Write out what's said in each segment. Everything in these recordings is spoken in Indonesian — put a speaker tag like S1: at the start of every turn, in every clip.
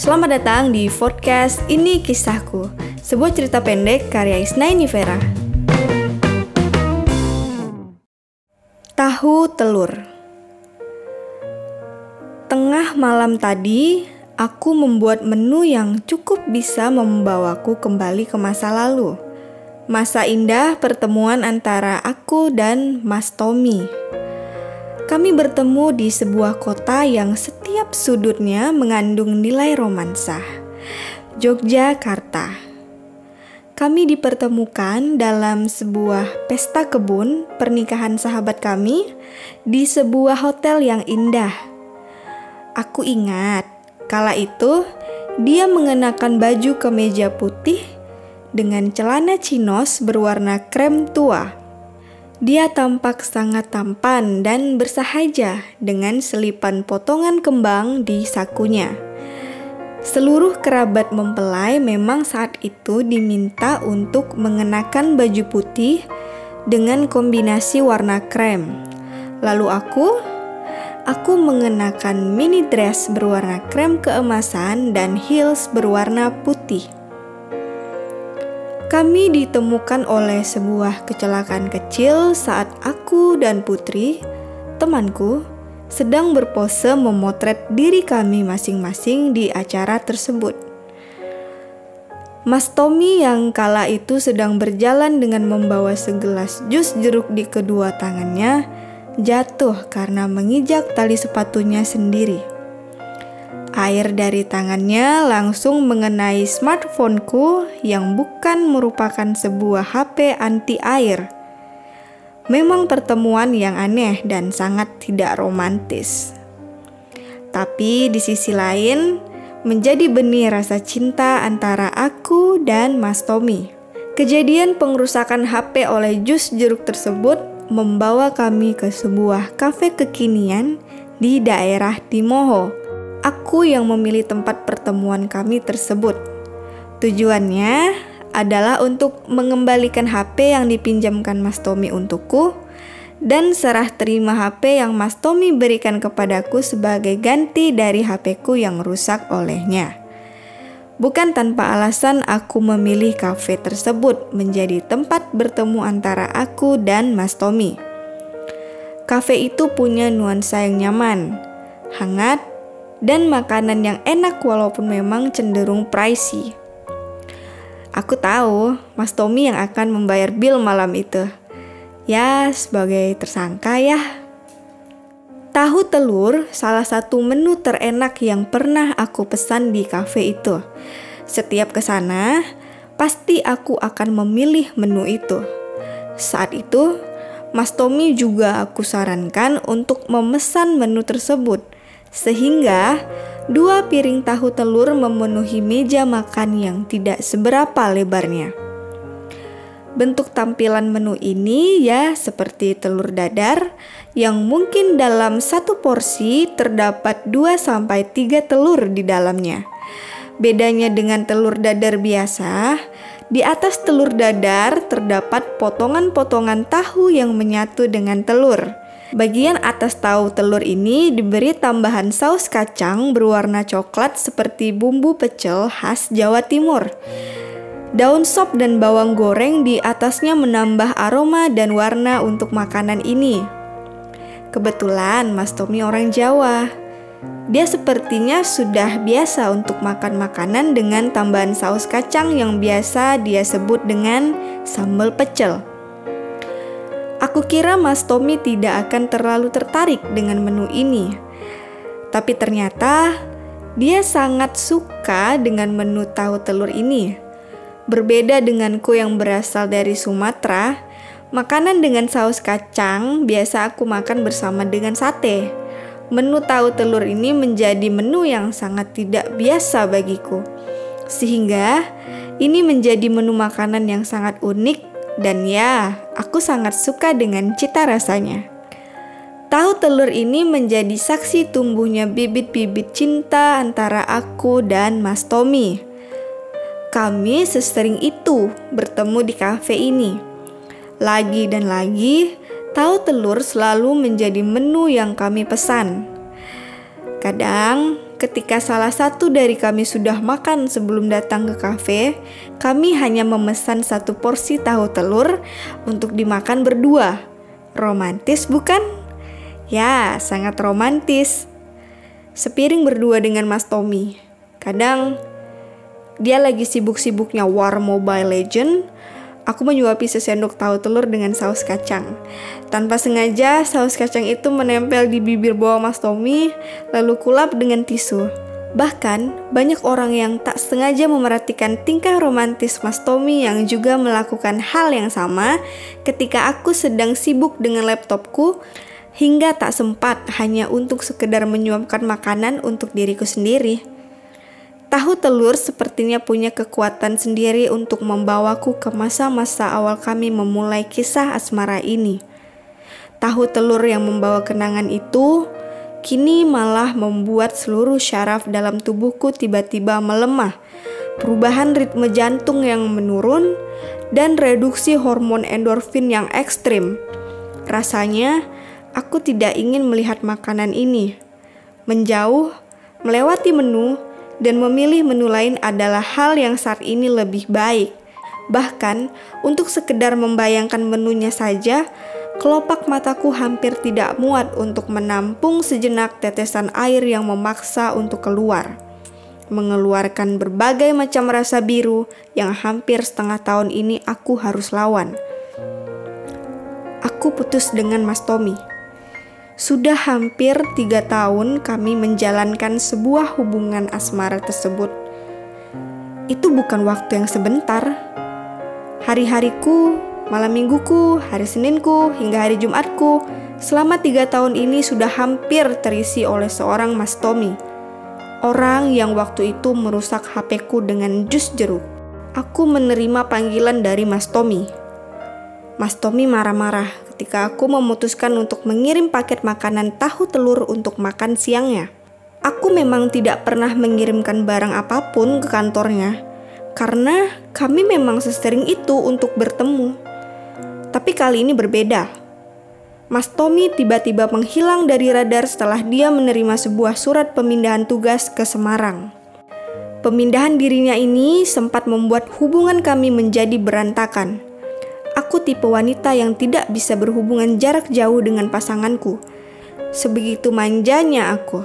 S1: Selamat datang di podcast Ini Kisahku, sebuah cerita pendek karya Isnaini Vera. Tahu telur. Tengah malam tadi, aku membuat menu yang cukup bisa membawaku kembali ke masa lalu. Masa indah pertemuan antara aku dan Mas Tommy kami bertemu di sebuah kota yang setiap sudutnya mengandung nilai romansa. Yogyakarta. Kami dipertemukan dalam sebuah pesta kebun pernikahan sahabat kami di sebuah hotel yang indah. Aku ingat, kala itu dia mengenakan baju kemeja putih dengan celana chinos berwarna krem tua dia tampak sangat tampan dan bersahaja dengan selipan potongan kembang di sakunya. Seluruh kerabat mempelai memang saat itu diminta untuk mengenakan baju putih dengan kombinasi warna krem. Lalu aku, aku mengenakan mini dress berwarna krem keemasan dan heels berwarna putih. Kami ditemukan oleh sebuah kecelakaan kecil saat aku dan Putri, temanku, sedang berpose memotret diri kami masing-masing di acara tersebut. Mas Tommy yang kala itu sedang berjalan dengan membawa segelas jus jeruk di kedua tangannya, jatuh karena mengijak tali sepatunya sendiri. Air dari tangannya langsung mengenai smartphoneku yang bukan merupakan sebuah HP anti air. Memang pertemuan yang aneh dan sangat tidak romantis. Tapi di sisi lain, menjadi benih rasa cinta antara aku dan Mas Tommy. Kejadian pengerusakan HP oleh jus jeruk tersebut membawa kami ke sebuah kafe kekinian di daerah Timoho aku yang memilih tempat pertemuan kami tersebut. Tujuannya adalah untuk mengembalikan HP yang dipinjamkan Mas Tommy untukku dan serah terima HP yang Mas Tommy berikan kepadaku sebagai ganti dari HP-ku yang rusak olehnya. Bukan tanpa alasan aku memilih kafe tersebut menjadi tempat bertemu antara aku dan Mas Tommy. Kafe itu punya nuansa yang nyaman, hangat, dan makanan yang enak walaupun memang cenderung pricey. Aku tahu Mas Tommy yang akan membayar bill malam itu. Ya, sebagai tersangka ya. Tahu telur salah satu menu terenak yang pernah aku pesan di kafe itu. Setiap ke sana, pasti aku akan memilih menu itu. Saat itu, Mas Tommy juga aku sarankan untuk memesan menu tersebut sehingga dua piring tahu telur memenuhi meja makan yang tidak seberapa lebarnya. Bentuk tampilan menu ini ya seperti telur dadar yang mungkin dalam satu porsi terdapat 2-3 telur di dalamnya. Bedanya dengan telur dadar biasa, di atas telur dadar terdapat potongan-potongan tahu yang menyatu dengan telur. Bagian atas tahu telur ini diberi tambahan saus kacang berwarna coklat seperti bumbu pecel khas Jawa Timur. Daun sop dan bawang goreng di atasnya menambah aroma dan warna untuk makanan ini. Kebetulan Mas Tommy orang Jawa. Dia sepertinya sudah biasa untuk makan makanan dengan tambahan saus kacang yang biasa dia sebut dengan sambal pecel. Aku kira Mas Tommy tidak akan terlalu tertarik dengan menu ini. Tapi ternyata dia sangat suka dengan menu tahu telur ini. Berbeda denganku yang berasal dari Sumatera, makanan dengan saus kacang biasa aku makan bersama dengan sate. Menu tahu telur ini menjadi menu yang sangat tidak biasa bagiku. Sehingga ini menjadi menu makanan yang sangat unik dan ya, aku sangat suka dengan cita rasanya. Tahu telur ini menjadi saksi tumbuhnya bibit-bibit cinta antara aku dan Mas Tommy. Kami sesering itu bertemu di kafe ini. Lagi dan lagi, tahu telur selalu menjadi menu yang kami pesan. Kadang ketika salah satu dari kami sudah makan sebelum datang ke kafe, kami hanya memesan satu porsi tahu telur untuk dimakan berdua. Romantis bukan? Ya, sangat romantis. Sepiring berdua dengan Mas Tommy. Kadang dia lagi sibuk-sibuknya War Mobile Legend, aku menyuapi sesendok tahu telur dengan saus kacang. Tanpa sengaja, saus kacang itu menempel di bibir bawah Mas Tommy, lalu kulap dengan tisu. Bahkan, banyak orang yang tak sengaja memerhatikan tingkah romantis Mas Tommy yang juga melakukan hal yang sama ketika aku sedang sibuk dengan laptopku hingga tak sempat hanya untuk sekedar menyuapkan makanan untuk diriku sendiri. Tahu telur sepertinya punya kekuatan sendiri untuk membawaku ke masa-masa awal kami memulai kisah asmara ini. Tahu telur yang membawa kenangan itu kini malah membuat seluruh syaraf dalam tubuhku tiba-tiba melemah. Perubahan ritme jantung yang menurun dan reduksi hormon endorfin yang ekstrim. Rasanya aku tidak ingin melihat makanan ini. Menjauh, melewati menu, dan memilih menu lain adalah hal yang saat ini lebih baik. Bahkan, untuk sekedar membayangkan menunya saja, kelopak mataku hampir tidak muat untuk menampung sejenak tetesan air yang memaksa untuk keluar. Mengeluarkan berbagai macam rasa biru yang hampir setengah tahun ini aku harus lawan. Aku putus dengan Mas Tommy sudah hampir tiga tahun kami menjalankan sebuah hubungan asmara tersebut. Itu bukan waktu yang sebentar. Hari-hariku, malam mingguku, hari Seninku, hingga hari Jumatku, selama tiga tahun ini sudah hampir terisi oleh seorang Mas Tommy. Orang yang waktu itu merusak HP-ku dengan jus jeruk. Aku menerima panggilan dari Mas Tommy. Mas Tommy marah-marah ketika aku memutuskan untuk mengirim paket makanan tahu telur untuk makan siangnya. Aku memang tidak pernah mengirimkan barang apa pun ke kantornya karena kami memang sesering itu untuk bertemu. Tapi kali ini berbeda. Mas Tommy tiba-tiba menghilang dari radar setelah dia menerima sebuah surat pemindahan tugas ke Semarang. Pemindahan dirinya ini sempat membuat hubungan kami menjadi berantakan. Aku tipe wanita yang tidak bisa berhubungan jarak jauh dengan pasanganku. Sebegitu manjanya aku.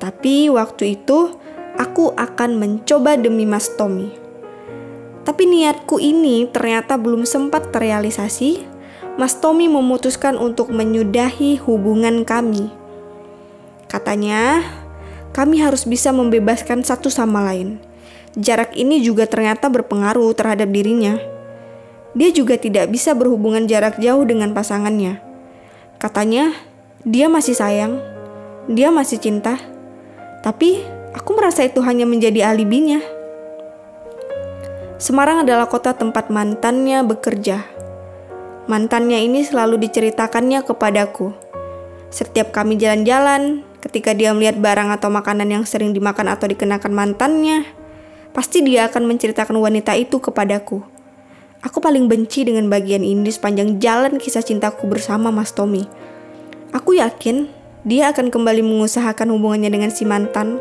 S1: Tapi waktu itu aku akan mencoba demi Mas Tommy. Tapi niatku ini ternyata belum sempat terrealisasi. Mas Tommy memutuskan untuk menyudahi hubungan kami. Katanya, kami harus bisa membebaskan satu sama lain. Jarak ini juga ternyata berpengaruh terhadap dirinya. Dia juga tidak bisa berhubungan jarak jauh dengan pasangannya. Katanya, dia masih sayang, dia masih cinta, tapi aku merasa itu hanya menjadi alibinya. Semarang adalah kota tempat mantannya bekerja. Mantannya ini selalu diceritakannya kepadaku. Setiap kami jalan-jalan, ketika dia melihat barang atau makanan yang sering dimakan atau dikenakan mantannya, pasti dia akan menceritakan wanita itu kepadaku. Aku paling benci dengan bagian ini sepanjang jalan kisah cintaku bersama Mas Tommy. Aku yakin dia akan kembali mengusahakan hubungannya dengan si mantan,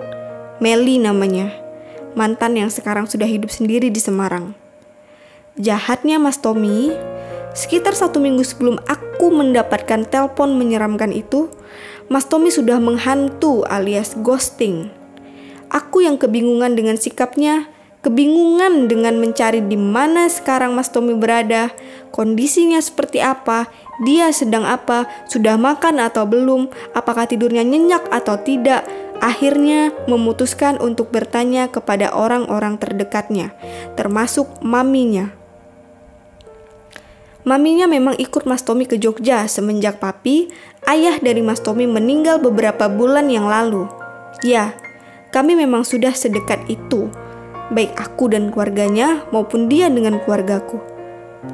S1: Meli namanya, mantan yang sekarang sudah hidup sendiri di Semarang. Jahatnya Mas Tommy, sekitar satu minggu sebelum aku mendapatkan telepon menyeramkan itu, Mas Tommy sudah menghantu alias ghosting. Aku yang kebingungan dengan sikapnya, kebingungan dengan mencari di mana sekarang Mas Tommy berada, kondisinya seperti apa, dia sedang apa, sudah makan atau belum, apakah tidurnya nyenyak atau tidak. Akhirnya memutuskan untuk bertanya kepada orang-orang terdekatnya, termasuk maminya. Maminya memang ikut Mas Tommy ke Jogja semenjak papi, ayah dari Mas Tommy meninggal beberapa bulan yang lalu. Ya, kami memang sudah sedekat itu baik aku dan keluarganya maupun dia dengan keluargaku.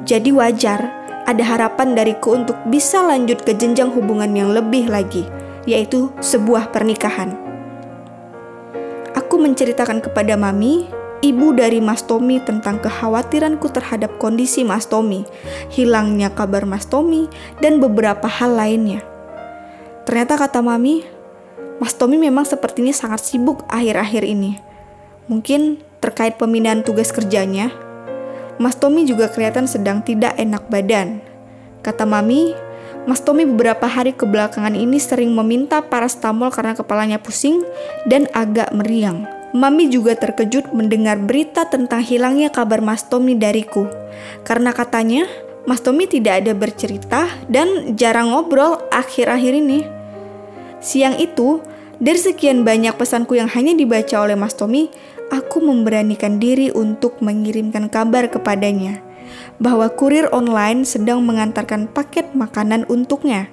S1: Jadi wajar ada harapan dariku untuk bisa lanjut ke jenjang hubungan yang lebih lagi, yaitu sebuah pernikahan. Aku menceritakan kepada Mami, ibu dari Mas Tommy tentang kekhawatiranku terhadap kondisi Mas Tommy, hilangnya kabar Mas Tommy, dan beberapa hal lainnya. Ternyata kata Mami, Mas Tommy memang sepertinya sangat sibuk akhir-akhir ini. Mungkin terkait pemindahan tugas kerjanya. Mas Tommy juga kelihatan sedang tidak enak badan. Kata Mami, Mas Tommy beberapa hari kebelakangan ini sering meminta parastamol karena kepalanya pusing dan agak meriang. Mami juga terkejut mendengar berita tentang hilangnya kabar Mas Tommy dariku. Karena katanya, Mas Tommy tidak ada bercerita dan jarang ngobrol akhir-akhir ini. Siang itu, dari sekian banyak pesanku yang hanya dibaca oleh Mas Tommy, aku memberanikan diri untuk mengirimkan kabar kepadanya bahwa kurir online sedang mengantarkan paket makanan untuknya.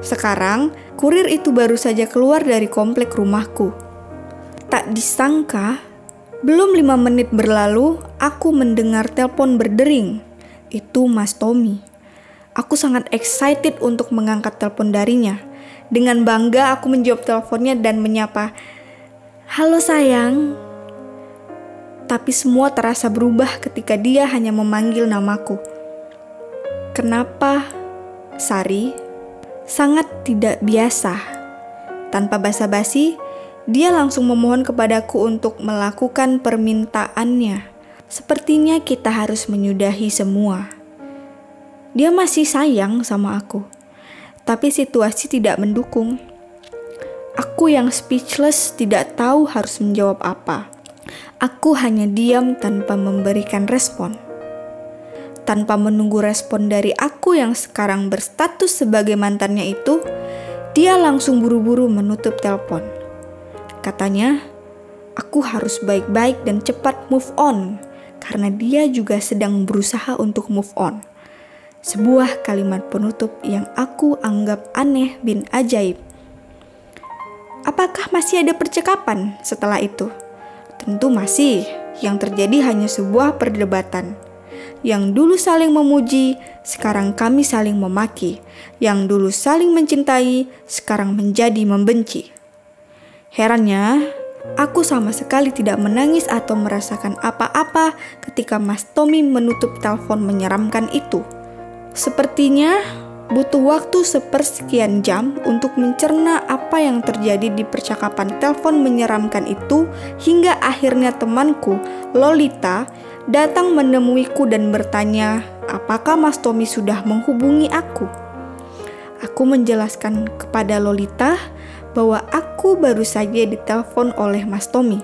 S1: Sekarang, kurir itu baru saja keluar dari komplek rumahku. Tak disangka, belum lima menit berlalu, aku mendengar telepon berdering. Itu Mas Tommy. Aku sangat excited untuk mengangkat telepon darinya dengan bangga aku menjawab teleponnya dan menyapa, "Halo sayang." Tapi semua terasa berubah ketika dia hanya memanggil namaku. Kenapa? Sari sangat tidak biasa. Tanpa basa-basi, dia langsung memohon kepadaku untuk melakukan permintaannya. Sepertinya kita harus menyudahi semua. Dia masih sayang sama aku tapi situasi tidak mendukung. Aku yang speechless tidak tahu harus menjawab apa. Aku hanya diam tanpa memberikan respon. Tanpa menunggu respon dari aku yang sekarang berstatus sebagai mantannya itu, dia langsung buru-buru menutup telepon. Katanya, aku harus baik-baik dan cepat move on karena dia juga sedang berusaha untuk move on. Sebuah kalimat penutup yang aku anggap aneh bin ajaib. Apakah masih ada percakapan setelah itu? Tentu masih. Yang terjadi hanya sebuah perdebatan. Yang dulu saling memuji, sekarang kami saling memaki. Yang dulu saling mencintai, sekarang menjadi membenci. Herannya, aku sama sekali tidak menangis atau merasakan apa-apa ketika Mas Tommy menutup telepon menyeramkan itu. Sepertinya butuh waktu sepersekian jam untuk mencerna apa yang terjadi di percakapan telepon menyeramkan itu hingga akhirnya temanku, Lolita, datang menemuiku dan bertanya apakah Mas Tommy sudah menghubungi aku. Aku menjelaskan kepada Lolita bahwa aku baru saja ditelepon oleh Mas Tommy.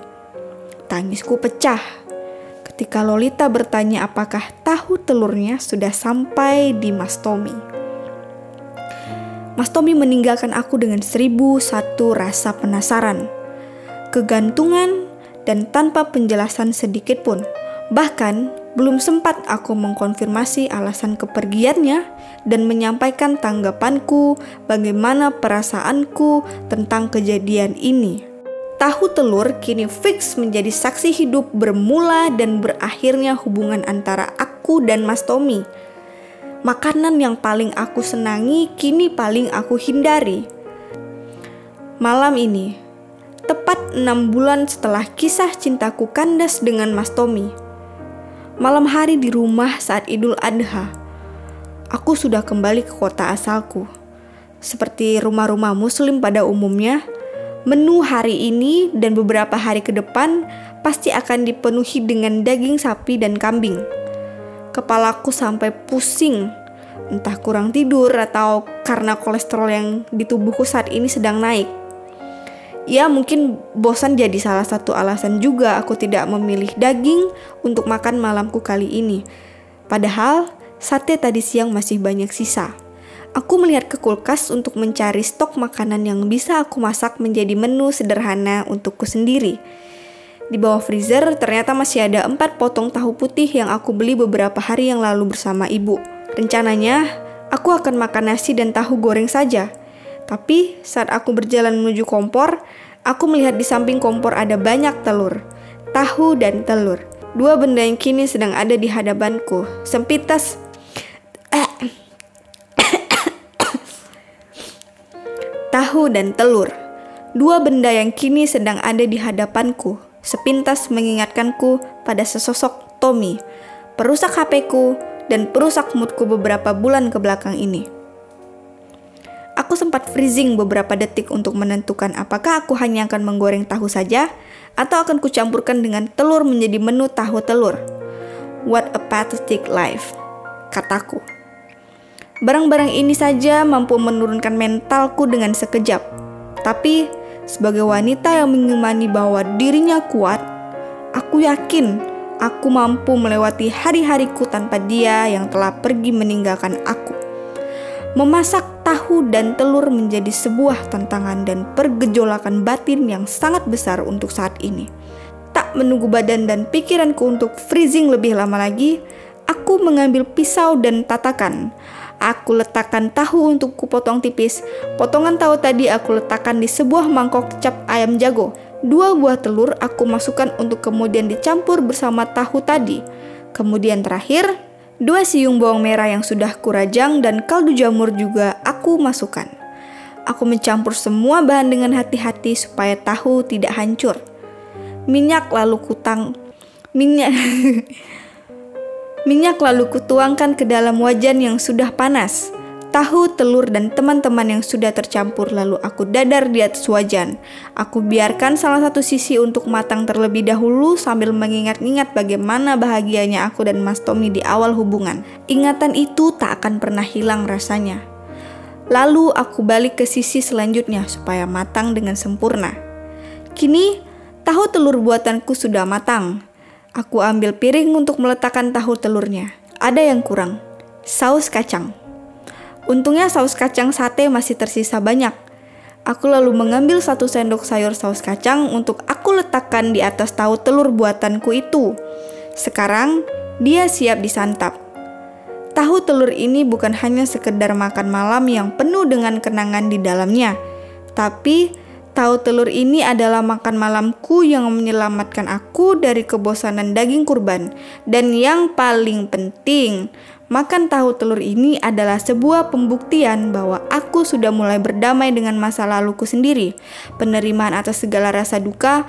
S1: Tangisku pecah ketika Lolita bertanya apakah tahu telurnya sudah sampai di Mas Tommy. Mas Tommy meninggalkan aku dengan seribu satu rasa penasaran, kegantungan, dan tanpa penjelasan sedikit pun. Bahkan, belum sempat aku mengkonfirmasi alasan kepergiannya dan menyampaikan tanggapanku bagaimana perasaanku tentang kejadian ini. Tahu telur kini fix menjadi saksi hidup bermula dan berakhirnya hubungan antara aku dan Mas Tommy. Makanan yang paling aku senangi kini paling aku hindari. Malam ini, tepat enam bulan setelah kisah cintaku kandas dengan Mas Tommy. Malam hari di rumah saat Idul Adha, aku sudah kembali ke kota asalku. Seperti rumah-rumah muslim pada umumnya, Menu hari ini dan beberapa hari ke depan pasti akan dipenuhi dengan daging sapi dan kambing. Kepalaku sampai pusing, entah kurang tidur atau karena kolesterol yang di tubuhku saat ini sedang naik. Ya, mungkin bosan jadi salah satu alasan juga aku tidak memilih daging untuk makan malamku kali ini. Padahal sate tadi siang masih banyak sisa. Aku melihat ke kulkas untuk mencari stok makanan yang bisa aku masak menjadi menu sederhana untukku sendiri. Di bawah freezer ternyata masih ada empat potong tahu putih yang aku beli beberapa hari yang lalu bersama ibu. Rencananya, aku akan makan nasi dan tahu goreng saja. Tapi saat aku berjalan menuju kompor, aku melihat di samping kompor ada banyak telur. Tahu dan telur. Dua benda yang kini sedang ada di hadapanku. Sempitas tahu dan telur. Dua benda yang kini sedang ada di hadapanku, sepintas mengingatkanku pada sesosok Tommy, perusak HP-ku dan perusak moodku beberapa bulan ke belakang ini. Aku sempat freezing beberapa detik untuk menentukan apakah aku hanya akan menggoreng tahu saja atau akan kucampurkan dengan telur menjadi menu tahu telur. What a pathetic life, kataku. Barang-barang ini saja mampu menurunkan mentalku dengan sekejap. Tapi, sebagai wanita yang mengimani bahwa dirinya kuat, aku yakin aku mampu melewati hari-hariku tanpa dia yang telah pergi meninggalkan aku. Memasak tahu dan telur menjadi sebuah tantangan dan pergejolakan batin yang sangat besar untuk saat ini. Tak menunggu badan dan pikiranku untuk freezing lebih lama lagi, aku mengambil pisau dan tatakan. Aku letakkan tahu untuk kupotong tipis. Potongan tahu tadi aku letakkan di sebuah mangkok cap ayam jago. Dua buah telur aku masukkan untuk kemudian dicampur bersama tahu tadi. Kemudian terakhir, dua siung bawang merah yang sudah kurajang dan kaldu jamur juga aku masukkan. Aku mencampur semua bahan dengan hati-hati supaya tahu tidak hancur. Minyak lalu kutang minyak Minyak lalu kutuangkan ke dalam wajan yang sudah panas. Tahu, telur, dan teman-teman yang sudah tercampur lalu aku dadar di atas wajan. Aku biarkan salah satu sisi untuk matang terlebih dahulu sambil mengingat-ingat bagaimana bahagianya aku dan Mas Tommy di awal hubungan. Ingatan itu tak akan pernah hilang rasanya. Lalu aku balik ke sisi selanjutnya supaya matang dengan sempurna. Kini, tahu telur buatanku sudah matang. Aku ambil piring untuk meletakkan tahu telurnya. Ada yang kurang. Saus kacang. Untungnya saus kacang sate masih tersisa banyak. Aku lalu mengambil satu sendok sayur saus kacang untuk aku letakkan di atas tahu telur buatanku itu. Sekarang dia siap disantap. Tahu telur ini bukan hanya sekedar makan malam yang penuh dengan kenangan di dalamnya, tapi Tahu telur ini adalah makan malamku yang menyelamatkan aku dari kebosanan daging kurban. Dan yang paling penting, makan tahu telur ini adalah sebuah pembuktian bahwa aku sudah mulai berdamai dengan masa laluku sendiri. Penerimaan atas segala rasa duka